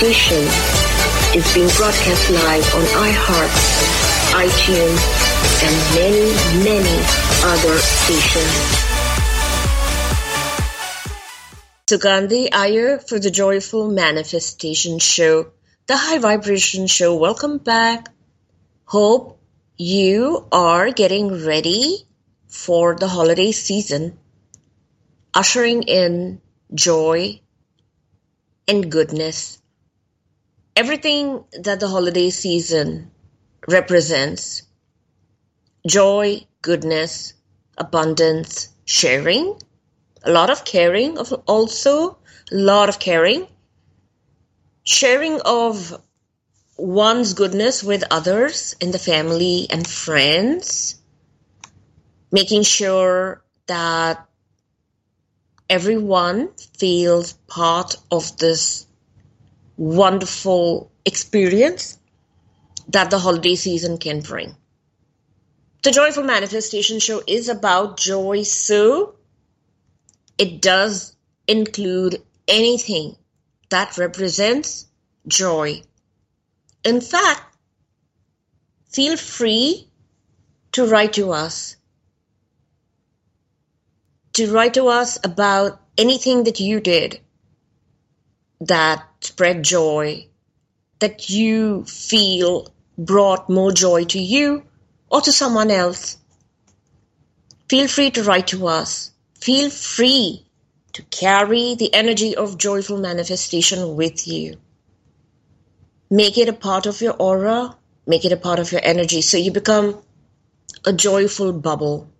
Joyful is being broadcast live on iHeart, iTunes, and many, many other stations. Sugandhi Iyer for the Joyful Manifestation Show, the High Vibration Show. Welcome back. Hope you are getting ready for the holiday season, ushering in joy and goodness. Everything that the holiday season represents joy, goodness, abundance, sharing, a lot of caring, also, a lot of caring, sharing of one's goodness with others in the family and friends, making sure that everyone feels part of this wonderful experience that the holiday season can bring. The Joyful Manifestation Show is about joy, so it does include anything that represents joy. In fact, feel free to write to us to write to us about anything that you did that spread joy, that you feel brought more joy to you or to someone else. Feel free to write to us. Feel free to carry the energy of joyful manifestation with you. Make it a part of your aura, make it a part of your energy so you become a joyful bubble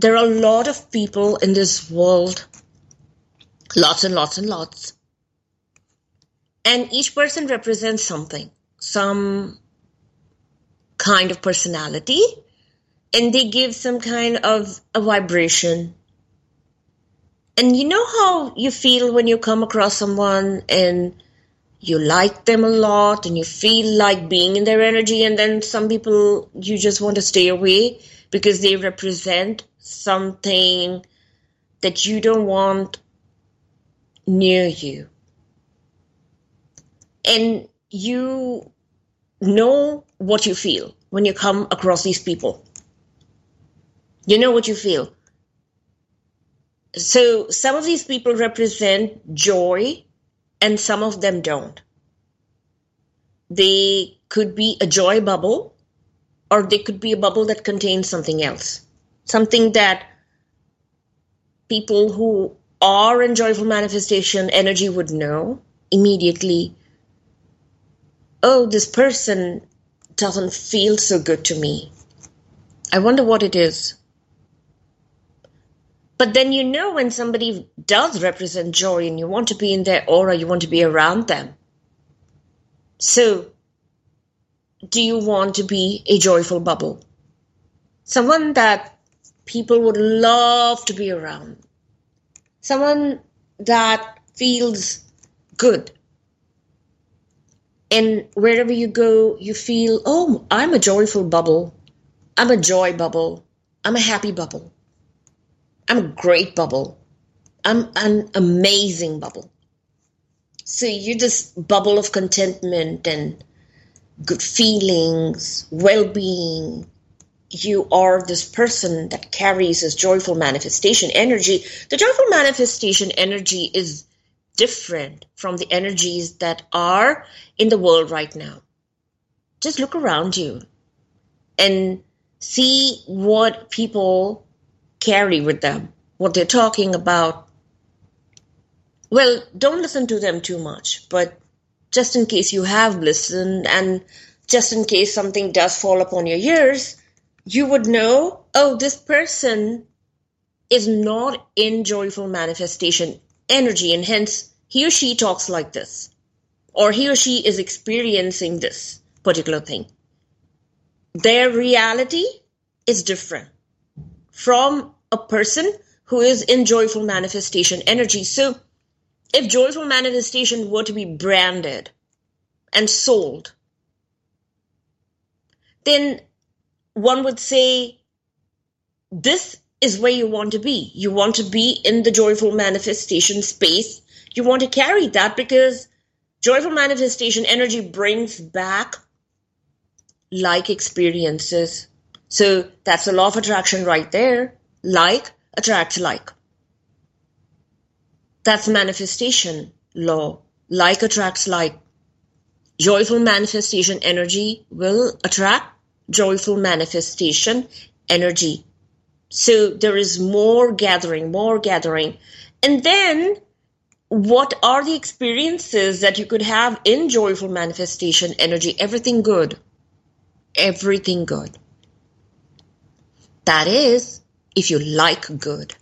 there are a lot of people in this world, lots and lots and lots. And each person represents something, some kind of personality, and they give some kind of a vibration. And you know how you feel when you come across someone and you like them a lot and you feel like being in their energy, and then some people you just want to stay away because they represent something that you don't want near you. And you know what you feel when you come across these people. You know what you feel. So some of these people represent joy and some of them don't. They could be a joy bubble or they could be a bubble that contains something else something that people who are in joyful manifestation energy would know immediately oh this person doesn't feel so good to me i wonder what it is but then you know when somebody does represent joy and you want to be in their aura you want to be around them so do you want to be a joyful bubble someone that people would love to be around. Someone that feels good. And wherever you go, you feel, oh, I'm a joyful bubble. I'm a joy bubble. I'm a happy bubble. I'm a great bubble. I'm an amazing bubble. So you're this bubble of contentment and good feelings, well being, you are this person that carries this joyful manifestation energy, the joyful manifestation energy is different from the energies that are in the world right now. Just look around you and see what people carry with them, what they're talking about. Well, don't listen to them too much, but just in case you have listened and just in case something does fall upon your ears, you would know, oh, this person is not in joyful manifestation energy, and hence he or she talks like this, or he or she is experiencing this particular thing. Their reality is different from a person who is in joyful manifestation energy. So, if joyful manifestation were to be branded and sold, then one would say this is where you want to be. You want to be in the joyful manifestation space you want to carry that because joyful manifestation energy brings back like experiences. So that's the law of attraction right there. Like attracts like. That's manifestation law. Like attracts like. Joyful manifestation energy will attract joyful manifestation energy. So there is more gathering, more gathering. And then what are the experiences that you could have in joyful manifestation energy? Everything good. Everything good. That is, if you like good.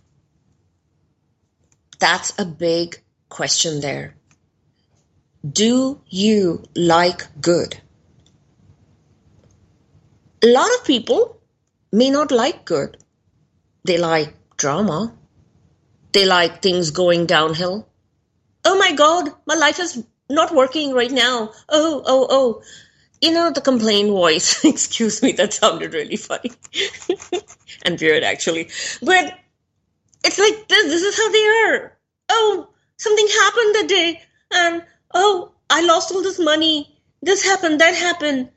That's a big question there. Do you like good? A lot of people may not like good. They like drama. They like things going downhill. Oh my God, my life is not working right now. Oh, oh, oh. You know, the complaint voice. Excuse me, that sounded really funny and weird, actually. But it's like this. This is how they are. Oh, something happened that day. And oh, I lost all this money. This happened, that happened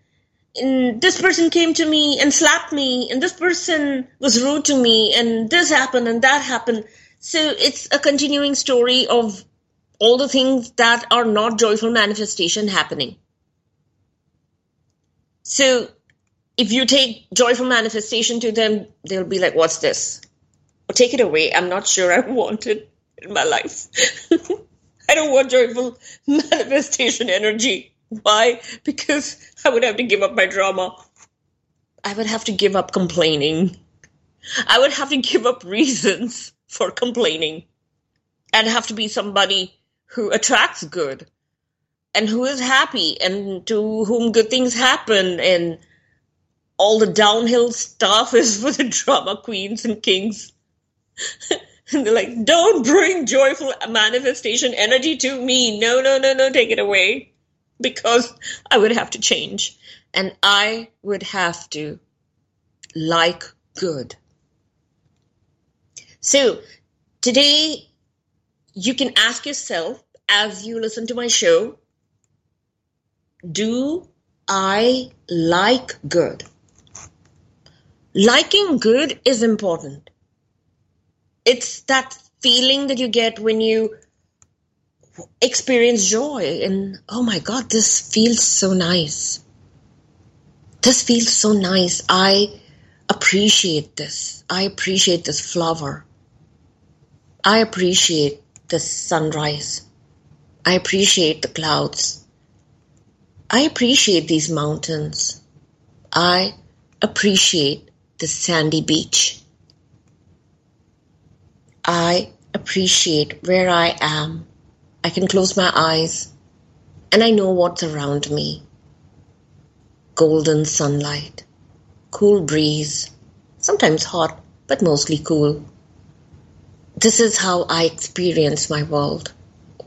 and this person came to me and slapped me and this person was rude to me and this happened and that happened so it's a continuing story of all the things that are not joyful manifestation happening so if you take joyful manifestation to them they'll be like what's this or take it away i'm not sure i want it in my life i don't want joyful manifestation energy why? Because I would have to give up my drama. I would have to give up complaining. I would have to give up reasons for complaining. And have to be somebody who attracts good and who is happy and to whom good things happen and all the downhill stuff is for the drama queens and kings. and they're like, don't bring joyful manifestation energy to me. No, no, no, no, take it away because I would have to change and I would have to like good. So today you can ask yourself as you listen to my show, do I like good? Liking good is important. It's that feeling that you get when you experience joy and oh my god this feels so nice this feels so nice i appreciate this i appreciate this flower i appreciate the sunrise. I appreciate the clouds. I appreciate these mountains. I appreciate the sandy beach. I appreciate where i am. I can close my eyes and I know what's around me. Golden sunlight, cool breeze, sometimes hot, but mostly cool. This is how I experience my world.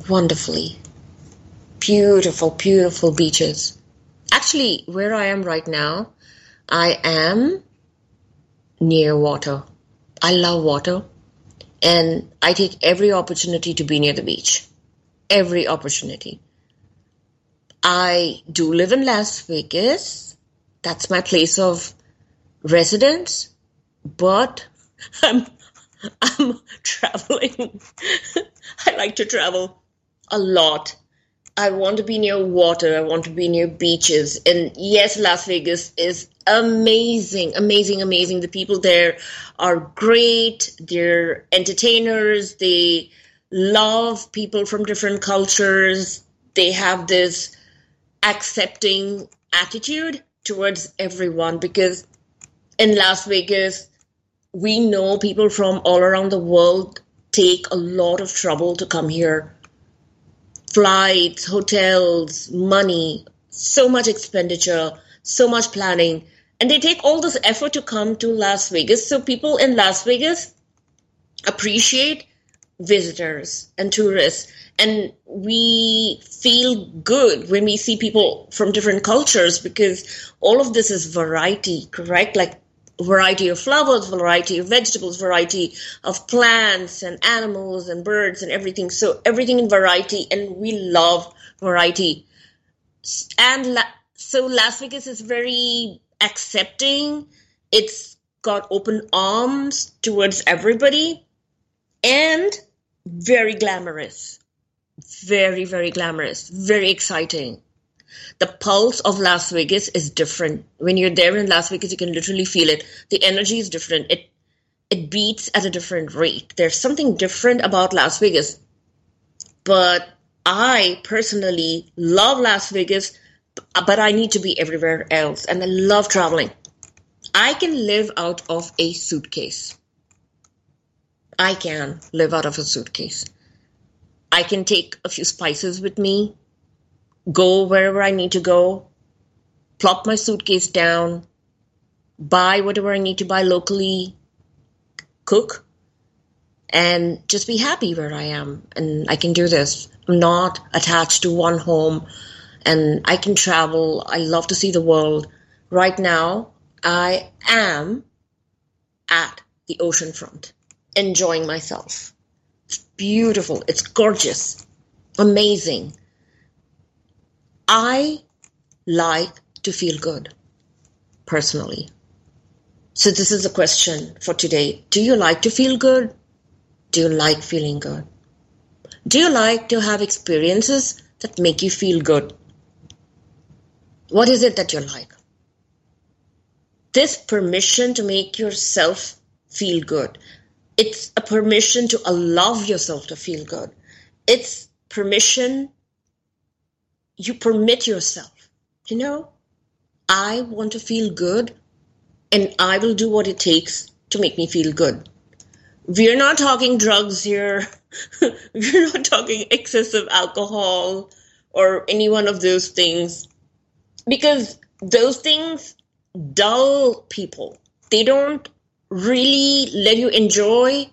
Wonderfully. Beautiful, beautiful beaches. Actually, where I am right now, I am near water. I love water and I take every opportunity to be near the beach every opportunity. I do live in Las Vegas. That's my place of residence, but I'm I'm traveling. I like to travel a lot. I want to be near water. I want to be near beaches. And yes, Las Vegas is amazing, amazing, amazing. The people there are great. They're entertainers. They love people from different cultures. They have this accepting attitude towards everyone because in Las Vegas, we know people from all around the world take a lot of trouble to come here. Flights, hotels, money, so much expenditure, so much planning. And they take all this effort to come to Las Vegas. So people in Las Vegas appreciate visitors and tourists and we feel good when we see people from different cultures because all of this is variety correct like variety of flowers, variety of vegetables, variety of plants and animals and birds and everything. So everything in variety, and we love variety. And La- so Las Vegas is very accepting. It's got open arms towards everybody and very glamorous. Very, very glamorous. Very exciting the pulse of Las Vegas is different. When you're there in Las Vegas, you can literally feel it. The energy is different. It it beats at a different rate. There's something different about Las Vegas. But I personally love Las Vegas, but I need to be everywhere else. And I love traveling. I can live out of a suitcase. I can live out of a suitcase. I can take a few spices with me go wherever I need to go, plop my suitcase down, buy whatever I need to buy locally, cook, and just be happy where I am. And I can do this. I'm not attached to one home and I can travel. I love to see the world. Right now, I am at the ocean front, enjoying myself. It's beautiful. It's gorgeous. Amazing. I like to feel good personally. So, this is a question for today. Do you like to feel good? Do you like feeling good? Do you like to have experiences that make you feel good? What is it that you like? This permission to make yourself feel good. It's a permission to allow yourself to feel good. It's permission you permit yourself, you know, I want to feel good and I will do what it takes to make me feel good. We're not talking drugs here. We're not talking excessive alcohol or any one of those things because those things dull people. They don't really let you enjoy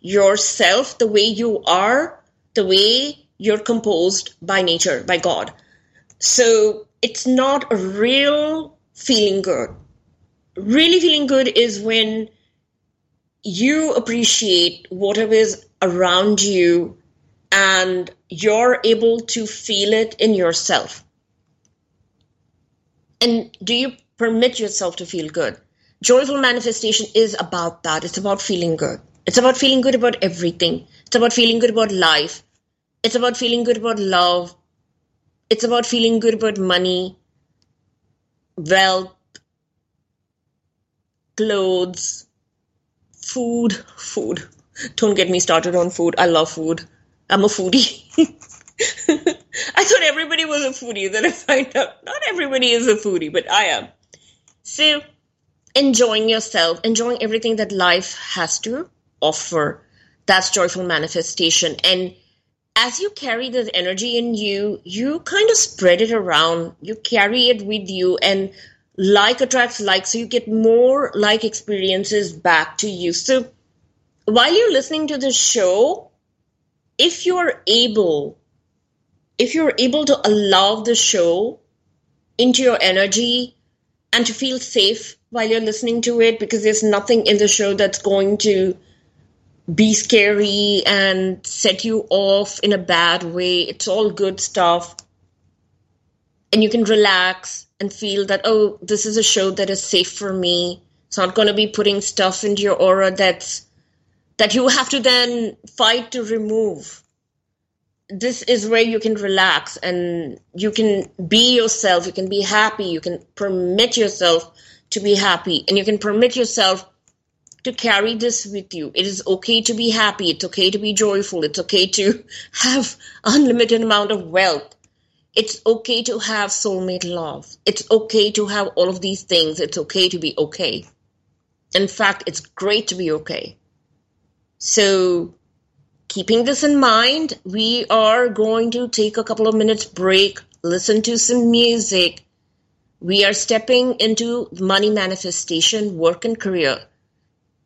yourself the way you are, the way you're composed by nature, by God. So it's not a real feeling good. Really feeling good is when you appreciate whatever is around you and you're able to feel it in yourself. And do you permit yourself to feel good? Joyful manifestation is about that. It's about feeling good. It's about feeling good about everything. It's about feeling good about life. It's about feeling good about love. It's about feeling good about money, wealth, clothes, food. Food. Don't get me started on food. I love food. I'm a foodie. I thought everybody was a foodie. Then I find out not everybody is a foodie, but I am. So, enjoying yourself, enjoying everything that life has to offer. That's joyful manifestation. And as you carry this energy in you, you kind of spread it around. You carry it with you, and like attracts like, so you get more like experiences back to you. So while you're listening to this show, if you're able, if you're able to allow the show into your energy and to feel safe while you're listening to it, because there's nothing in the show that's going to be scary and set you off in a bad way. It's all good stuff. And you can relax and feel that, oh, this is a show that is safe for me. It's not going to be putting stuff into your aura that's that you have to then fight to remove. This is where you can relax and you can be yourself. You can be happy. You can permit yourself to be happy and you can permit yourself to carry this with you. It is okay to be happy. It's okay to be joyful. It's okay to have unlimited amount of wealth. It's okay to have soulmate love. It's okay to have all of these things. It's okay to be okay. In fact, it's great to be okay. So, keeping this in mind, we are going to take a couple of minutes break, listen to some music. We are stepping into money manifestation, work and career.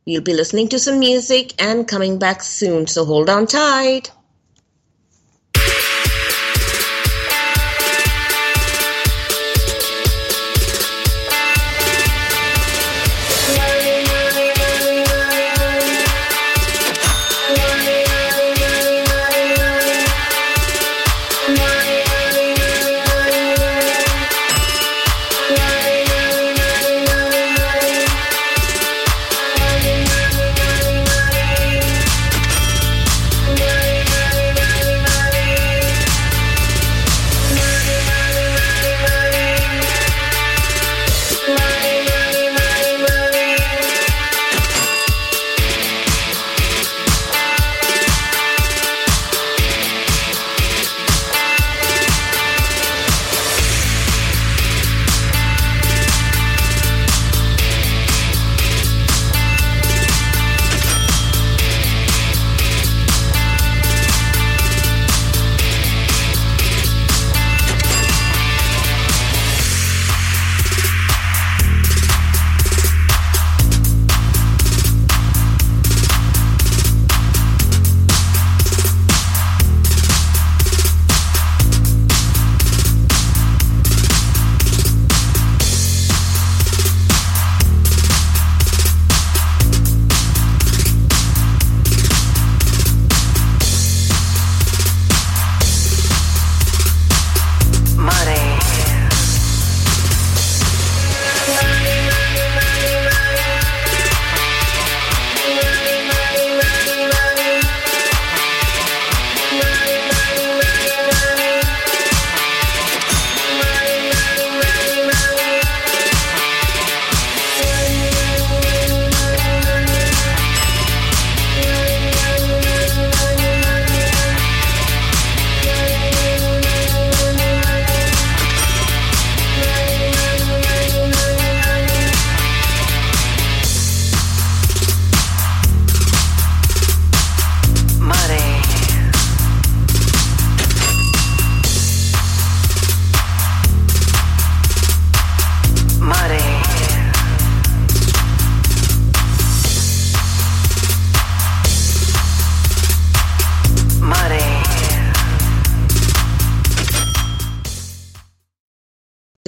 We'll be listening to some music and coming back soon, so hold on tight.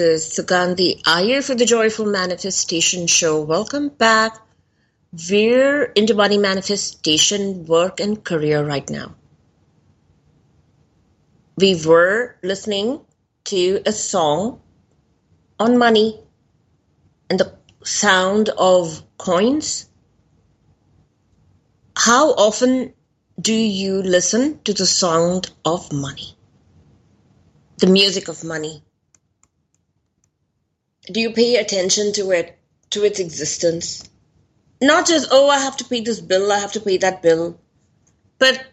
Is Sugandhi Iyer for the Joyful Manifestation Show. Welcome back. We're into money manifestation, work, and career right now. We were listening to a song on money and the sound of coins. How often do you listen to the sound of money? The music of money? Do you pay attention to it, to its existence? Not just, oh, I have to pay this bill, I have to pay that bill, but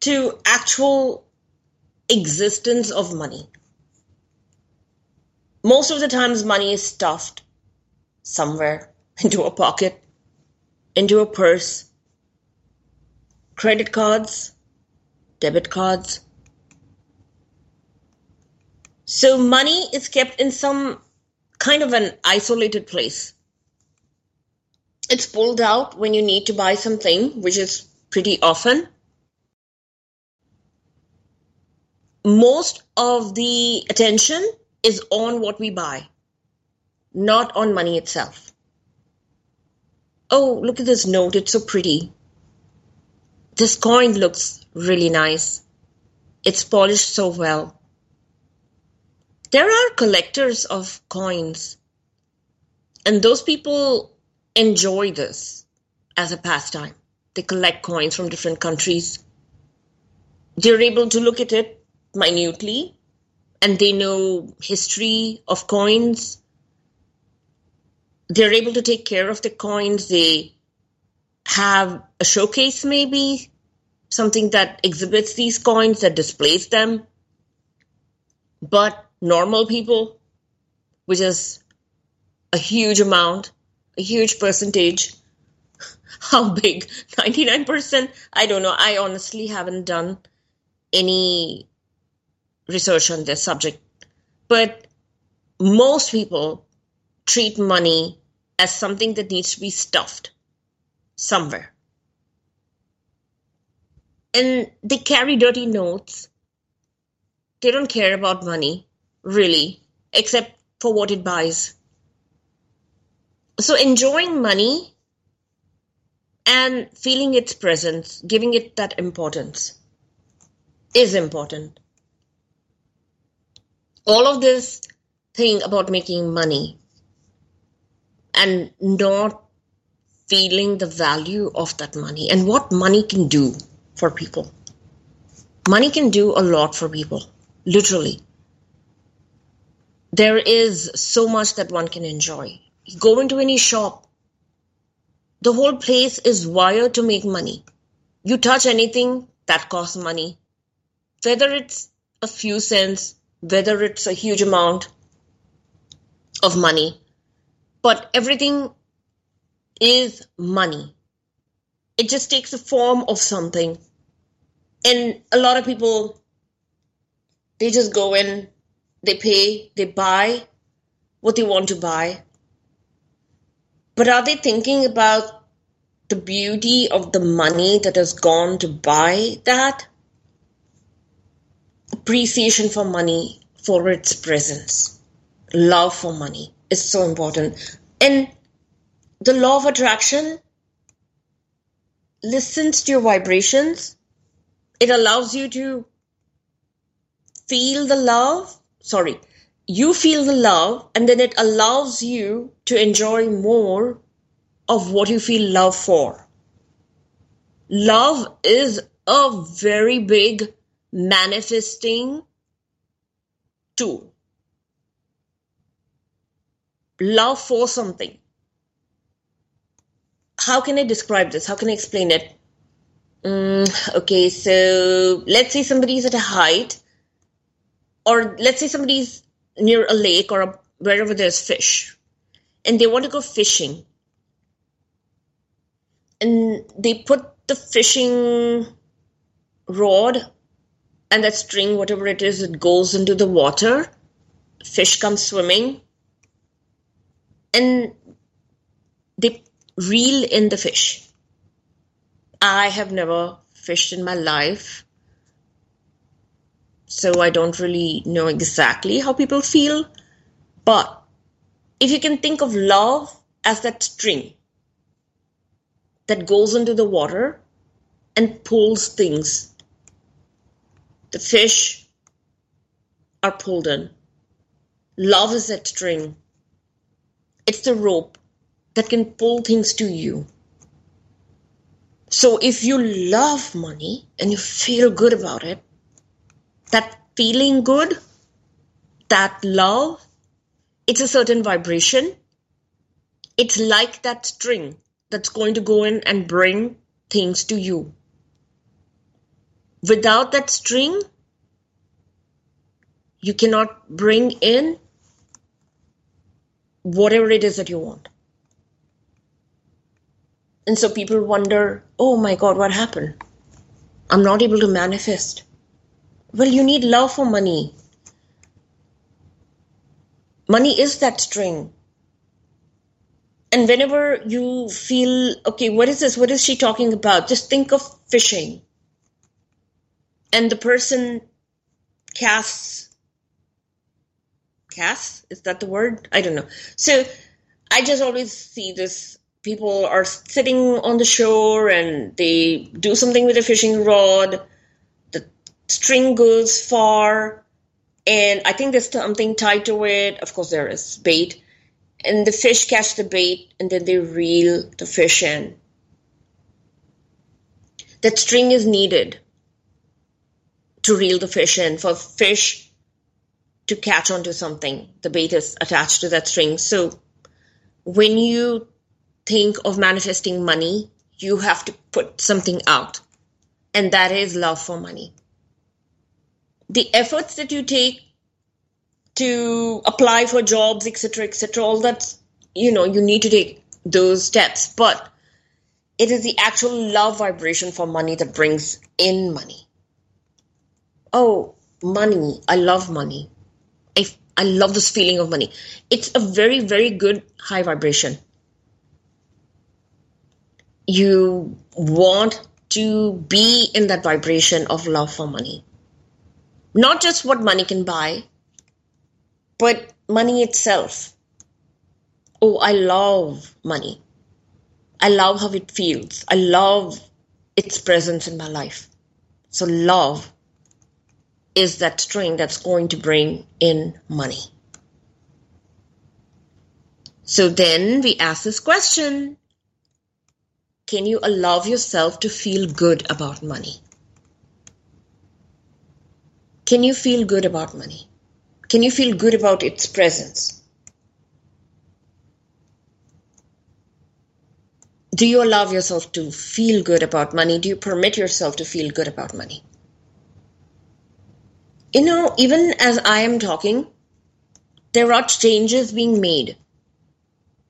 to actual existence of money. Most of the times, money is stuffed somewhere into a pocket, into a purse, credit cards, debit cards. So, money is kept in some kind of an isolated place. It's pulled out when you need to buy something, which is pretty often. Most of the attention is on what we buy, not on money itself. Oh, look at this note, it's so pretty. This coin looks really nice. It's polished so well. There are collectors of coins, and those people enjoy this as a pastime. They collect coins from different countries. They're able to look at it minutely and they know history of coins. They're able to take care of the coins. They have a showcase, maybe something that exhibits these coins that displays them. But normal people, which is a huge amount, a huge percentage. How big? 99%? I don't know. I honestly haven't done any research on this subject. But most people treat money as something that needs to be stuffed somewhere. And they carry dirty notes. They don't care about money really, except for what it buys. So enjoying money and feeling its presence, giving it that importance is important. All of this thing about making money and not feeling the value of that money and what money can do for people. Money can do a lot for people, literally there is so much that one can enjoy. You go into any shop, the whole place is wired to make money. You touch anything that costs money, whether it's a few cents, whether it's a huge amount of money, but everything is money. It just takes the form of something. And a lot of people, they just go in they pay, they buy what they want to buy. But are they thinking about the beauty of the money that has gone to buy that? Appreciation for money for its presence, love for money is so important. And the law of attraction listens to your vibrations, it allows you to feel the love sorry, you feel the love and then it allows you to enjoy more of what you feel love for. Love is a very big manifesting tool. Love for something. How can I describe this? How can I explain it? Mm, okay, so let's say somebody's at a height or let's say somebody's near a lake or a, wherever there's fish and they want to go fishing and they put the fishing rod and that string whatever it is it goes into the water fish come swimming and they reel in the fish. I have never fished in my life so I don't really know exactly how people feel. But if you can think of love as that string that goes into the water and pulls things, the fish are pulled in. Love is that string. It's the rope that can pull things to you. So if you love money and you feel good about it, that feeling good, that love, it's a certain vibration. It's like that string that's going to go in and bring things to you. Without that string, you cannot bring in whatever it is that you want. And so people wonder, oh my God, what happened? I'm not able to manifest. Well, you need love for money. Money is that string. And whenever you feel, okay, what is this? What is she talking about? Just think of fishing. And the person casts, casts? Is that the word? I don't know. So I just always see this people are sitting on the shore and they do something with a fishing rod. String goes far, and I think there's something tied to it. Of course, there is bait, and the fish catch the bait, and then they reel the fish in. That string is needed to reel the fish in for fish to catch onto something. The bait is attached to that string. So when you think of manifesting money, you have to put something out. And that is love for money. The efforts that you take to apply for jobs, etc., etc., all that, you know, you need to take those steps. But it is the actual love vibration for money that brings in money. Oh, money. I love money. I, I love this feeling of money. It's a very, very good high vibration you want to be in that vibration of love for money. Not just what money can buy, but money itself. Oh, I love money. I love how it feels. I love its presence in my life. So, love is that string that's going to bring in money. So then we ask this question can you allow yourself to feel good about money? Can you feel good about money? Can you feel good about its presence? Do you allow yourself to feel good about money? Do you permit yourself to feel good about money? You know, even as I am talking, there are changes being made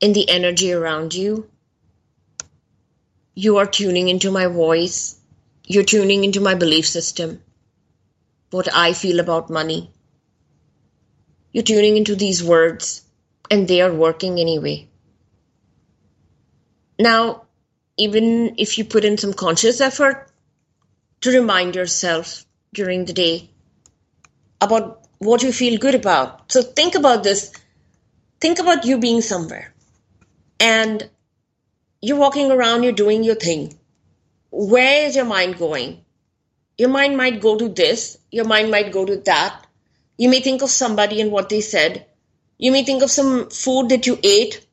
in the energy around you you are tuning into my voice. You're tuning into my belief system, what I feel about money. You're tuning into these words, and they are working anyway. Now, even if you put in some conscious effort to remind yourself during the day about what you feel good about. So think about this. Think about you being somewhere and you're walking around, you're doing your thing. Where is your mind going? Your mind might go to this, your mind might go to that. You may think of somebody and what they said. You may think of some food that you ate.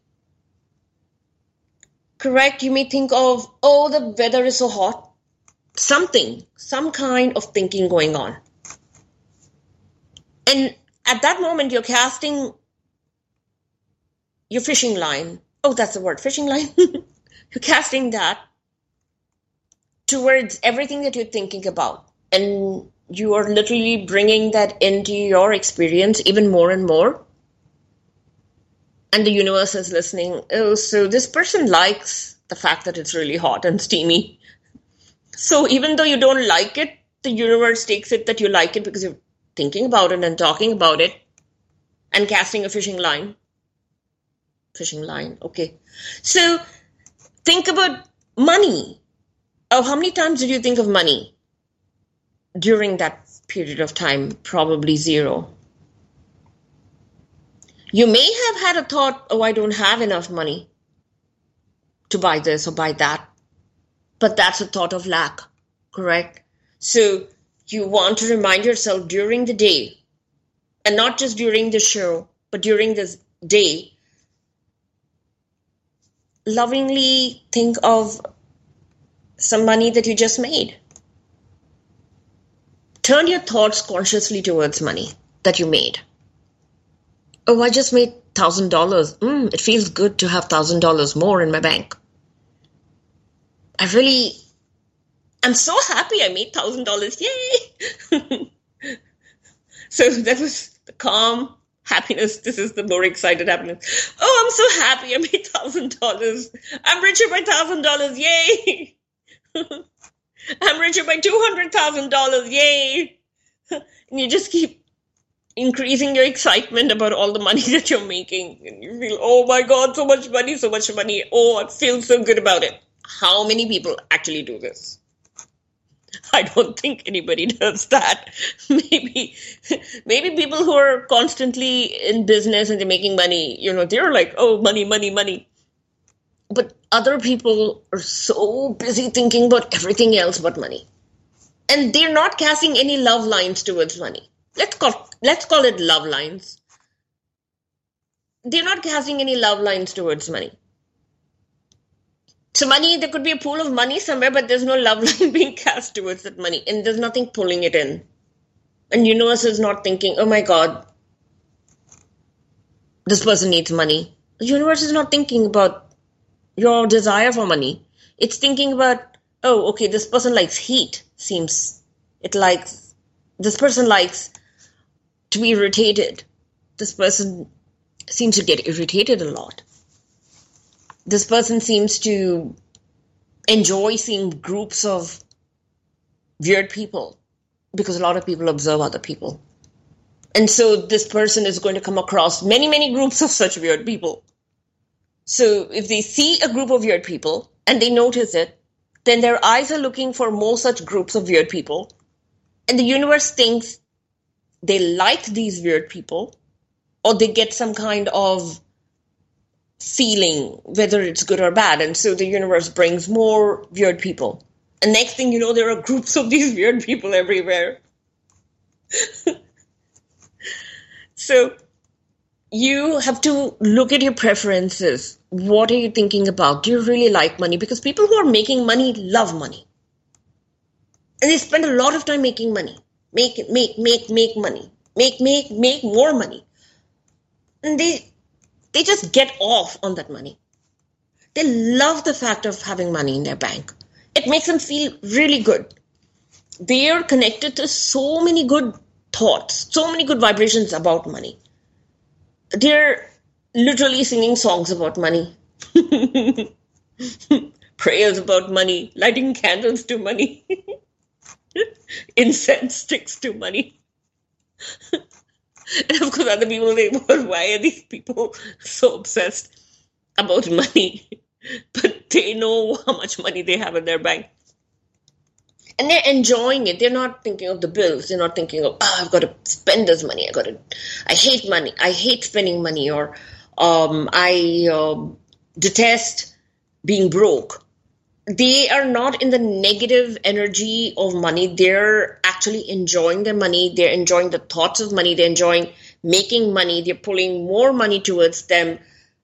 Correct? You may think of, oh, the weather is so hot. Something, some kind of thinking going on. And at that moment, you're casting your fishing line. Oh, that's the word, fishing line. you're casting that towards everything that you're thinking about. And you are literally bringing that into your experience even more and more. And the universe is listening. Oh so this person likes the fact that it's really hot and steamy. So even though you don't like it the universe takes it that you like it because you're thinking about it and talking about it and casting a fishing line. Fishing line okay. So think about money. Oh, how many times did you think of money during that period of time? Probably zero. You may have had a thought, oh, I don't have enough money to buy this or buy that. But that's a thought of lack, correct? So you want to remind yourself during the day, and not just during the show, but during this day, lovingly think of some money that you just made. Turn your thoughts consciously towards money that you made. Oh, I just made thousand dollars. Mm, it feels good to have thousand dollars more in my bank. I really, I'm so happy I made thousand dollars. Yay! so that was the calm happiness. This is the more excited happiness. Oh, I'm so happy I made thousand dollars. I'm richer by thousand dollars. Yay! I'm richer by two hundred thousand dollars. Yay! and you just keep increasing your excitement about all the money that you're making, and you feel, oh my god, so much money, so much money. Oh, I feel so good about it. How many people actually do this? I don't think anybody does that. Maybe, maybe people who are constantly in business and they're making money, you know, they're like, oh, money, money, money. But other people are so busy thinking about everything else but money. And they're not casting any love lines towards money. Let's call, let's call it love lines. They're not casting any love lines towards money. So money, there could be a pool of money somewhere, but there's no love line being cast towards that money, and there's nothing pulling it in. And universe is not thinking, oh my god, this person needs money. The universe is not thinking about your desire for money. It's thinking about, oh, okay, this person likes heat. Seems it likes this person likes to be irritated. This person seems to get irritated a lot this person seems to enjoy seeing groups of weird people because a lot of people observe other people. And so this person is going to come across many, many groups of such weird people. So if they see a group of weird people and they notice it, then their eyes are looking for more such groups of weird people. And the universe thinks they like these weird people or they get some kind of feeling, whether it's good or bad. And so the universe brings more weird people. And next thing you know, there are groups of these weird people everywhere. so you have to look at your preferences. What are you thinking about? Do you really like money? Because people who are making money love money. And they spend a lot of time making money. Make, make, make, make money. Make, make, make more money. And they they just get off on that money. They love the fact of having money in their bank. It makes them feel really good. They are connected to so many good thoughts, so many good vibrations about money. They're literally singing songs about money, prayers about money, lighting candles to money, incense sticks to money. And of course, other people say, well, why are these people so obsessed about money? but they know how much money they have in their bank. And they're enjoying it. They're not thinking of the bills. They're not thinking of, oh, I've got to spend this money. I got to, I hate money. I hate spending money or um, I uh, detest being broke they are not in the negative energy of money. They're actually enjoying their money. They're enjoying the thoughts of money. They're enjoying making money. They're pulling more money towards them.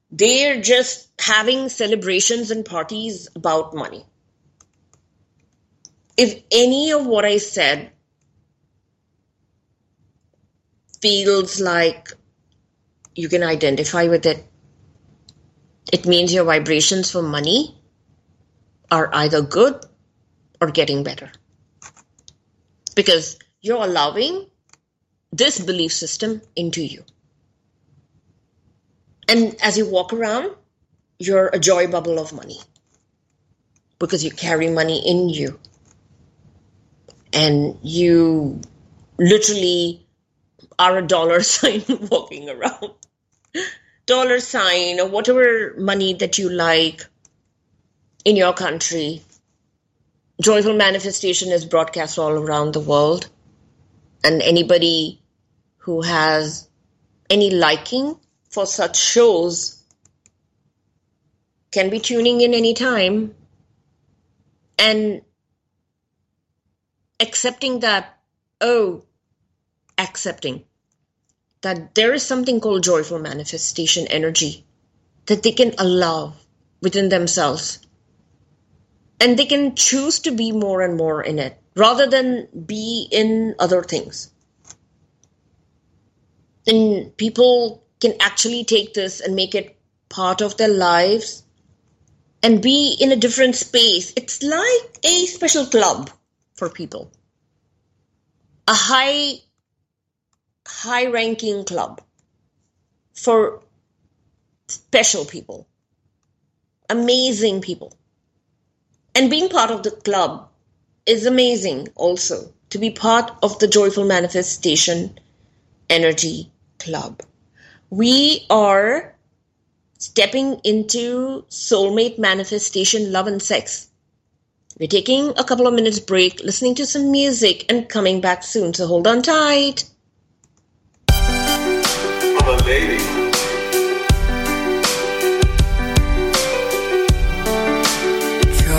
They're just having celebrations and parties about money. If any of what I said feels like you can identify with it, it means your vibrations for money are either good or getting better. Because you're allowing this belief system into you. And as you walk around, you're a joy bubble of money because you carry money in you. And you literally are a dollar sign walking around. Dollar sign or whatever money that you like in your country. Joyful Manifestation is broadcast all around the world. And anybody who has any liking for such shows can be tuning in anytime and accepting that, oh, accepting that there is something called joyful manifestation energy that they can allow within themselves. And they can choose to be more and more in it rather than be in other things. And people can actually take this and make it part of their lives and be in a different space. It's like a special club for people, a high, high ranking club for special people, amazing people. And being part of the club is amazing also to be part of the Joyful Manifestation Energy Club. We are stepping into soulmate manifestation, love, and sex. We're taking a couple of minutes break, listening to some music, and coming back soon. So hold on tight. Lady.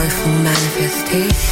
joyful manifestation,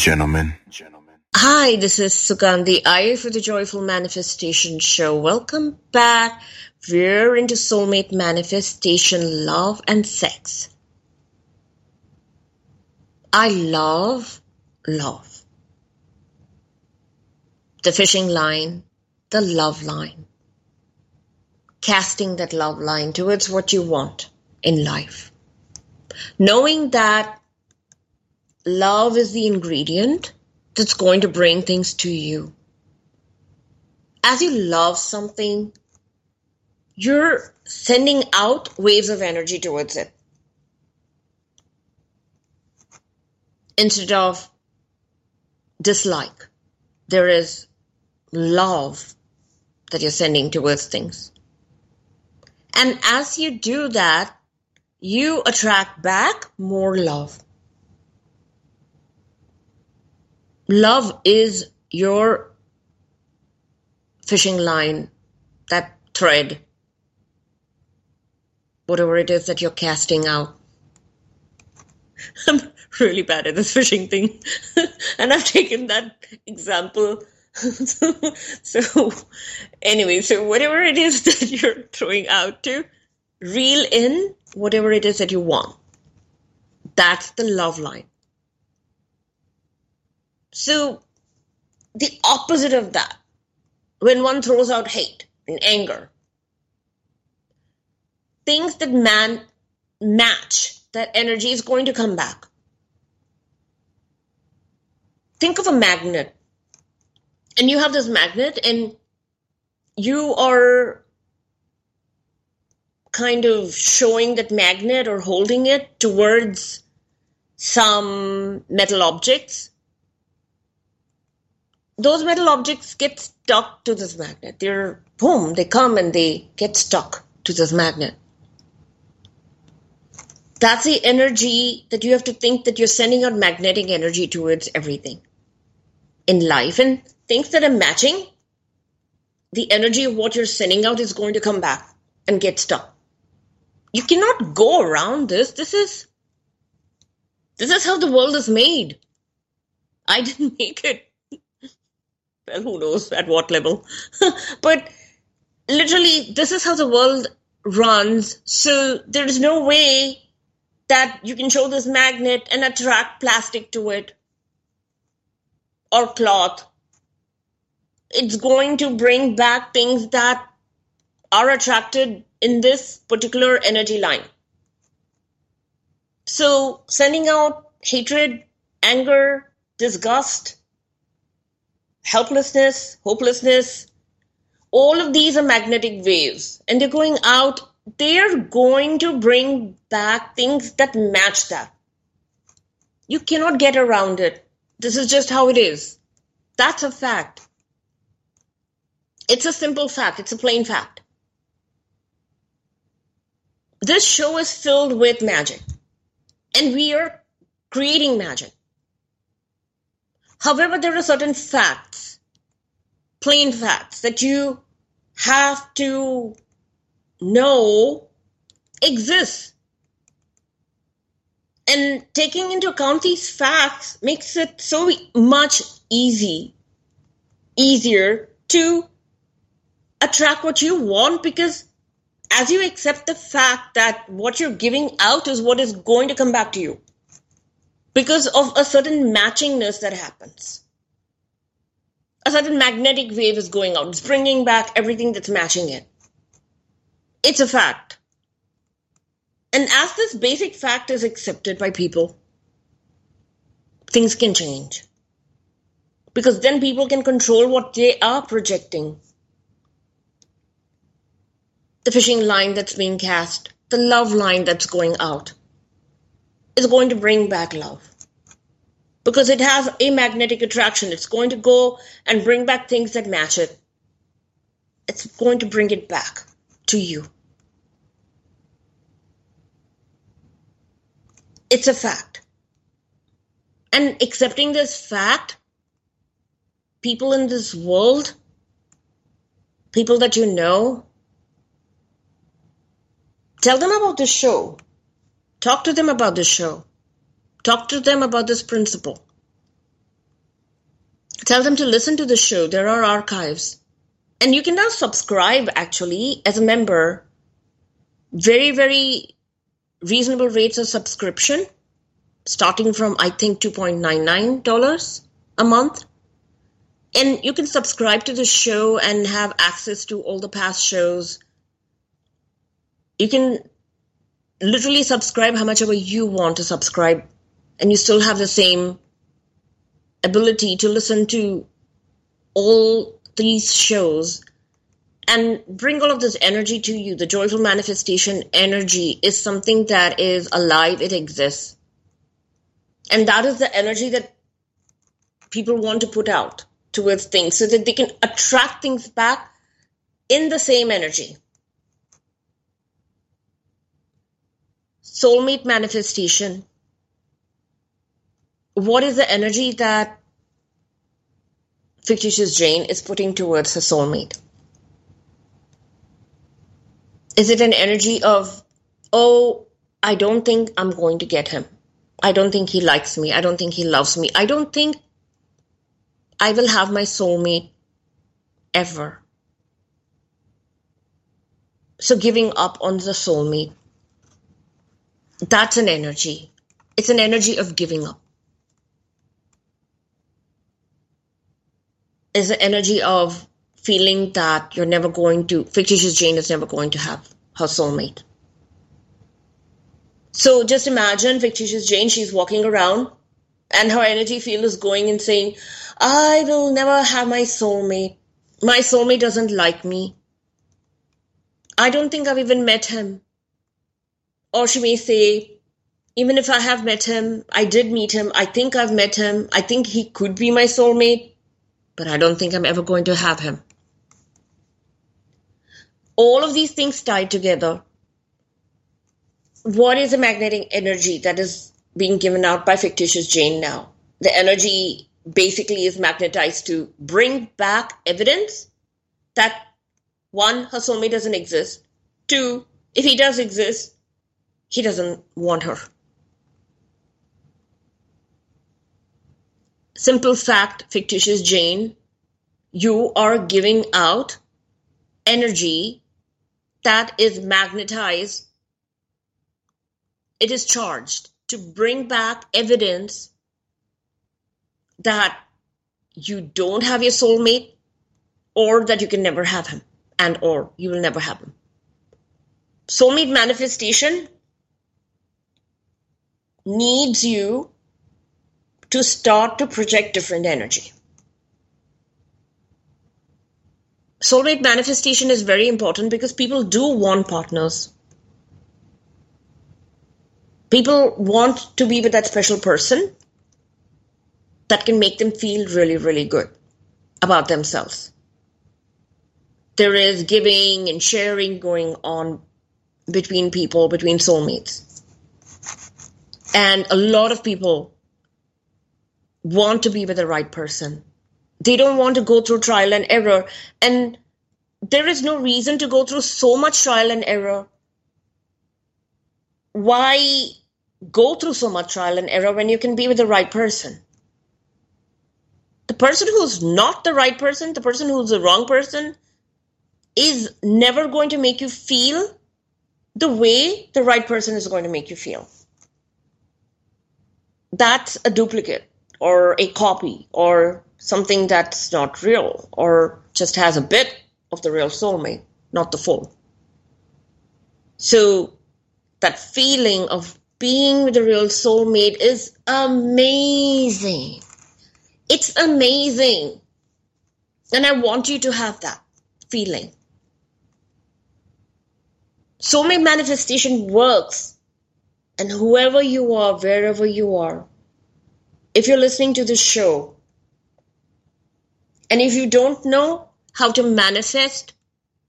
gentlemen. Hi, this is Sugandhi Iyer for the Joyful Manifestation Show. Welcome back. We're into soulmate manifestation, love, and sex. I love love. The fishing line, the love line. Casting that love line towards what you want in life. Knowing that love is the ingredient that's going to bring things to you. As you love something, you're sending out waves of energy towards it. Instead of dislike, there is love that you're sending towards things. And as you do that, you attract back more love. Love is your fishing line, that thread, whatever it is that you're casting out. I'm really bad at this fishing thing. and I've taken that example. so, anyway, so whatever it is that you're throwing out to, reel in whatever it is that you want. That's the love line. So, the opposite of that, when one throws out hate and anger, things that man match that energy is going to come back. Think of a magnet. And you have this magnet, and you are kind of showing that magnet or holding it towards some metal objects. Those metal objects get stuck to this magnet. They're boom, they come and they get stuck to this magnet. That's the energy that you have to think that you're sending out magnetic energy towards everything in life. And things that are matching, the energy of what you're sending out is going to come back and get stuck. You cannot go around this. This is this is how the world is made. I didn't make it. Well, who knows at what level? but literally, this is how the world runs. So there is no way that you can show this magnet and attract plastic to it or cloth. It's going to bring back things that are attracted in this particular energy line. So, sending out hatred, anger, disgust, helplessness, hopelessness, all of these are magnetic waves and they're going out they're going to bring back things that match that. You cannot get around it. This is just how it is. That's a fact. It's a simple fact, it's a plain fact. This show is filled with magic, and we are creating magic. However, there are certain facts, plain facts, that you have to know exists. And taking into account these facts makes it so much easy, easier to attract what you want because as you accept the fact that what you're giving out is what is going to come back to you because of a certain matchingness that happens. A certain magnetic wave is going out, it's bringing back everything that's matching it. It's a fact. And as this basic fact is accepted by people, things can change. Because then people can control what they are projecting. The fishing line that's being cast, the love line that's going out, is going to bring back love. Because it has a magnetic attraction. It's going to go and bring back things that match it. It's going to bring it back to you. It's a fact. And accepting this fact, people in this world, people that you know, tell them about the show. Talk to them about this show. Talk to them about this principle. Tell them to listen to the show. There are archives. And you can now subscribe actually as a member. Very, very reasonable rates of subscription, starting from I think $2.99 a month. And you can subscribe to the show and have access to all the past shows. You can literally subscribe how much ever you want to subscribe, and you still have the same ability to listen to all these shows and bring all of this energy to you. The joyful manifestation energy is something that is alive, it exists. And that is the energy that people want to put out towards things so that they can attract things back in the same energy. Soulmate manifestation. What is the energy that fictitious Jane is putting towards her soulmate? Is it an energy of, oh, I don't think I'm going to get him? I don't think he likes me. I don't think he loves me. I don't think I will have my soulmate ever. So giving up on the soulmate, that's an energy. It's an energy of giving up. It's an energy of feeling that you're never going to, fictitious Jane is never going to have her soulmate. So just imagine fictitious Jane, she's walking around and her energy field is going and saying, I will never have my soulmate. My soulmate doesn't like me. I don't think I've even met him. Or she may say, even if I have met him, I did meet him, I think I've met him, I think he could be my soulmate, but I don't think I'm ever going to have him. All of these things tied together. What is the magnetic energy that is being given out by fictitious Jane now? The energy basically is magnetized to bring back evidence that one, her soulmate doesn't exist. Two, if he does exist, he doesn't want her. Simple fact, fictitious Jane, you are giving out energy that is magnetized. It is charged to bring back evidence that you don't have your soulmate or that you can never have him and or you will never have him soulmate manifestation needs you to start to project different energy soulmate manifestation is very important because people do want partners people want to be with that special person that can make them feel really, really good about themselves. There is giving and sharing going on between people, between soulmates. And a lot of people want to be with the right person. They don't want to go through trial and error. And there is no reason to go through so much trial and error. Why go through so much trial and error when you can be with the right person? the person who's not the right person, the person who's the wrong person, is never going to make you feel the way the right person is going to make you feel. That's a duplicate or a copy or something that's not real or just has a bit of the real soulmate, not the full. So that feeling of being with the real soulmate is amazing. It's amazing. And I want you to have that feeling. Soulmate manifestation works. And whoever you are, wherever you are, if you're listening to this show, and if you don't know how to manifest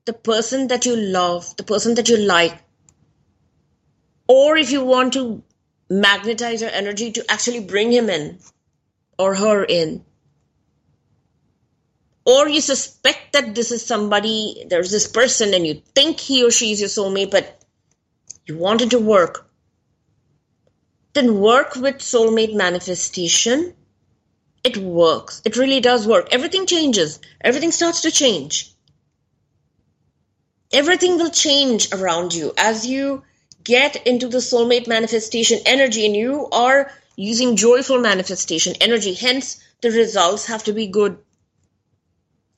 the person that you love, the person that you like, or if you want to magnetize your energy to actually bring him in, or her in. Or you suspect that this is somebody, there's this person, and you think he or she is your soulmate, but you want it to work. Then work with soulmate manifestation. It works. It really does work. Everything changes, everything starts to change. Everything will change around you as you get into the soulmate manifestation energy and you are using joyful manifestation energy. Hence, the results have to be good.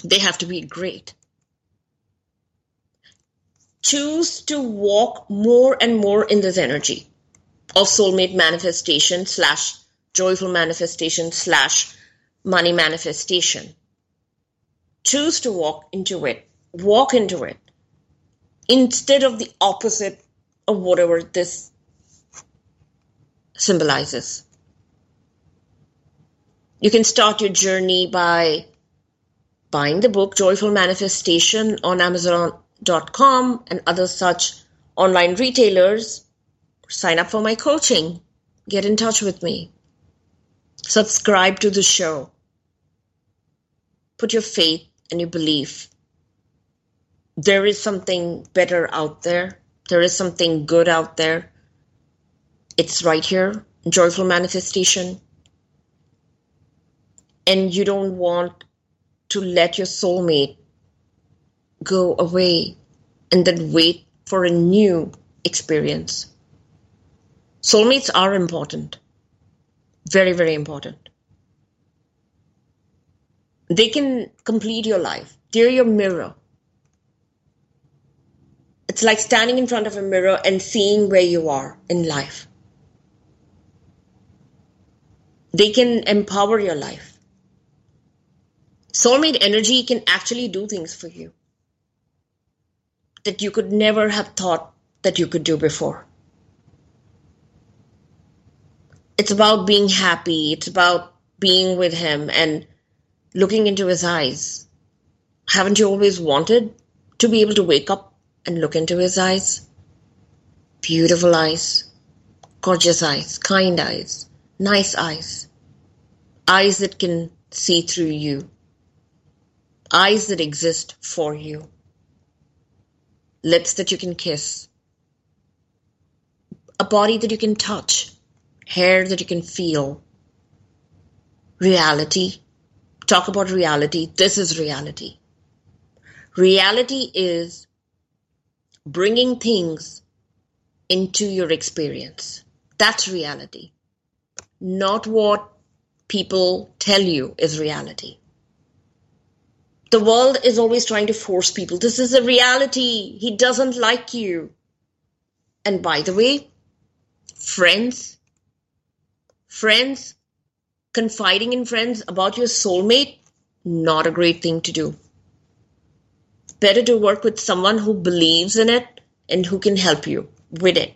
They have to be great. Choose to walk more and more in this energy of soulmate manifestation slash joyful manifestation slash money manifestation. Choose to walk into it. Walk into it instead of the opposite of whatever this symbolizes. You can start your journey by buying the book Joyful Manifestation on Amazon.com and other such online retailers. Sign up for my coaching. Get in touch with me. Subscribe to the show. Put your faith and your belief. There is something better out there. There is something good out there. It's right here joyful manifestation and you don't want to let your soulmate go away and then wait for a new experience. Soulmates are important. Very, very important. They can complete your life. They're your mirror. It's like standing in front of a mirror and seeing where you are in life. They can empower your life. Soulmate energy can actually do things for you that you could never have thought that you could do before. It's about being happy, it's about being with him and looking into his eyes. Haven't you always wanted to be able to wake up and look into his eyes? Beautiful eyes, gorgeous eyes, kind eyes, nice eyes, eyes that can see through you, eyes that exist for you, lips that you can kiss, a body that you can touch, hair that you can feel, reality. Talk about reality. This is reality. Reality is bringing things into your experience. That's reality. Not what people tell you is reality. The world is always trying to force people. This is a reality. He doesn't like you. And by the way, friends, friends, confiding in friends about your soulmate, not a great thing to do. Better to work with someone who believes in it and who can help you with it.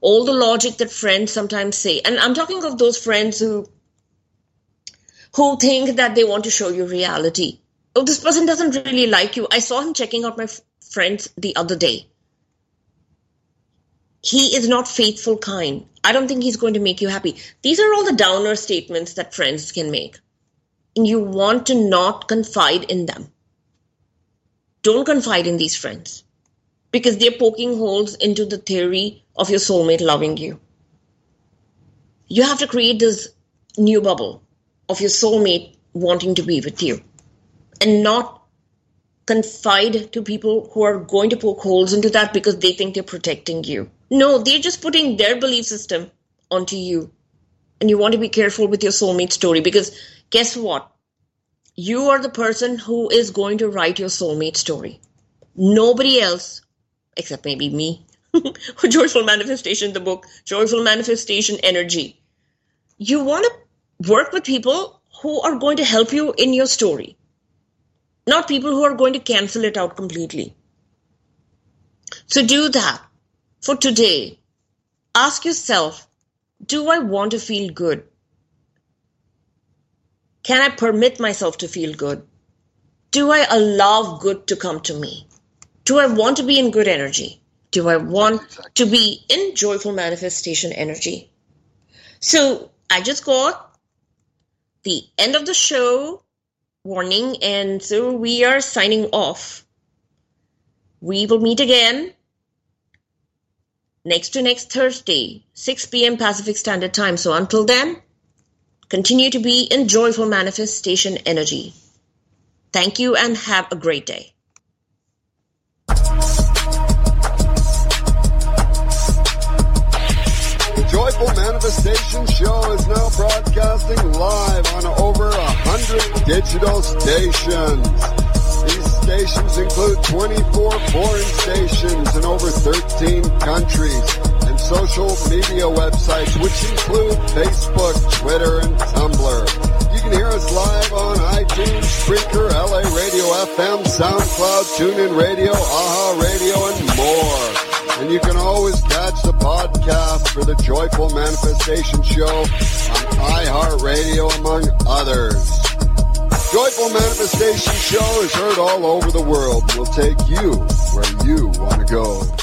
All the logic that friends sometimes say, and I'm talking of those friends who who think that they want to show you reality. Oh, this person doesn't really like you. I saw him checking out my f- friends the other day. He is not faithful, kind. I don't think he's going to make you happy. These are all the downer statements that friends can make. And you want to not confide in them. Don't confide in these friends because they're poking holes into the theory of your soulmate loving you. You have to create this new bubble of your soulmate wanting to be with you and not confide to people who are going to poke holes into that because they think they're protecting you. No, they're just putting their belief system onto you. And you want to be careful with your soulmate story because guess what? You are the person who is going to write your soulmate story. Nobody else, except maybe me, Joyful Manifestation, the book, Joyful Manifestation Energy. You want to work with people who are going to help you in your story, not people who are going to cancel it out completely. So do that for today. Ask yourself Do I want to feel good? Can I permit myself to feel good? Do I allow good to come to me? Do I want to be in good energy? Do I want to be in joyful manifestation energy? So I just got the end of the show warning, and so we are signing off. We will meet again next to next Thursday, 6 p.m. Pacific Standard Time. So until then, continue to be in joyful manifestation energy. Thank you and have a great day. Joyful Manifestation Show is now broadcasting live on over a hundred digital stations. Stations include 24 foreign stations in over 13 countries and social media websites which include Facebook, Twitter, and Tumblr. You can hear us live on iTunes, Spreaker, LA Radio FM, SoundCloud, TuneIn Radio, AHA Radio, and more. And you can always catch the podcast for the Joyful Manifestation Show on iHeartRadio, among others. Joyful Manifestation Show is heard all over the world. We'll take you where you want to go.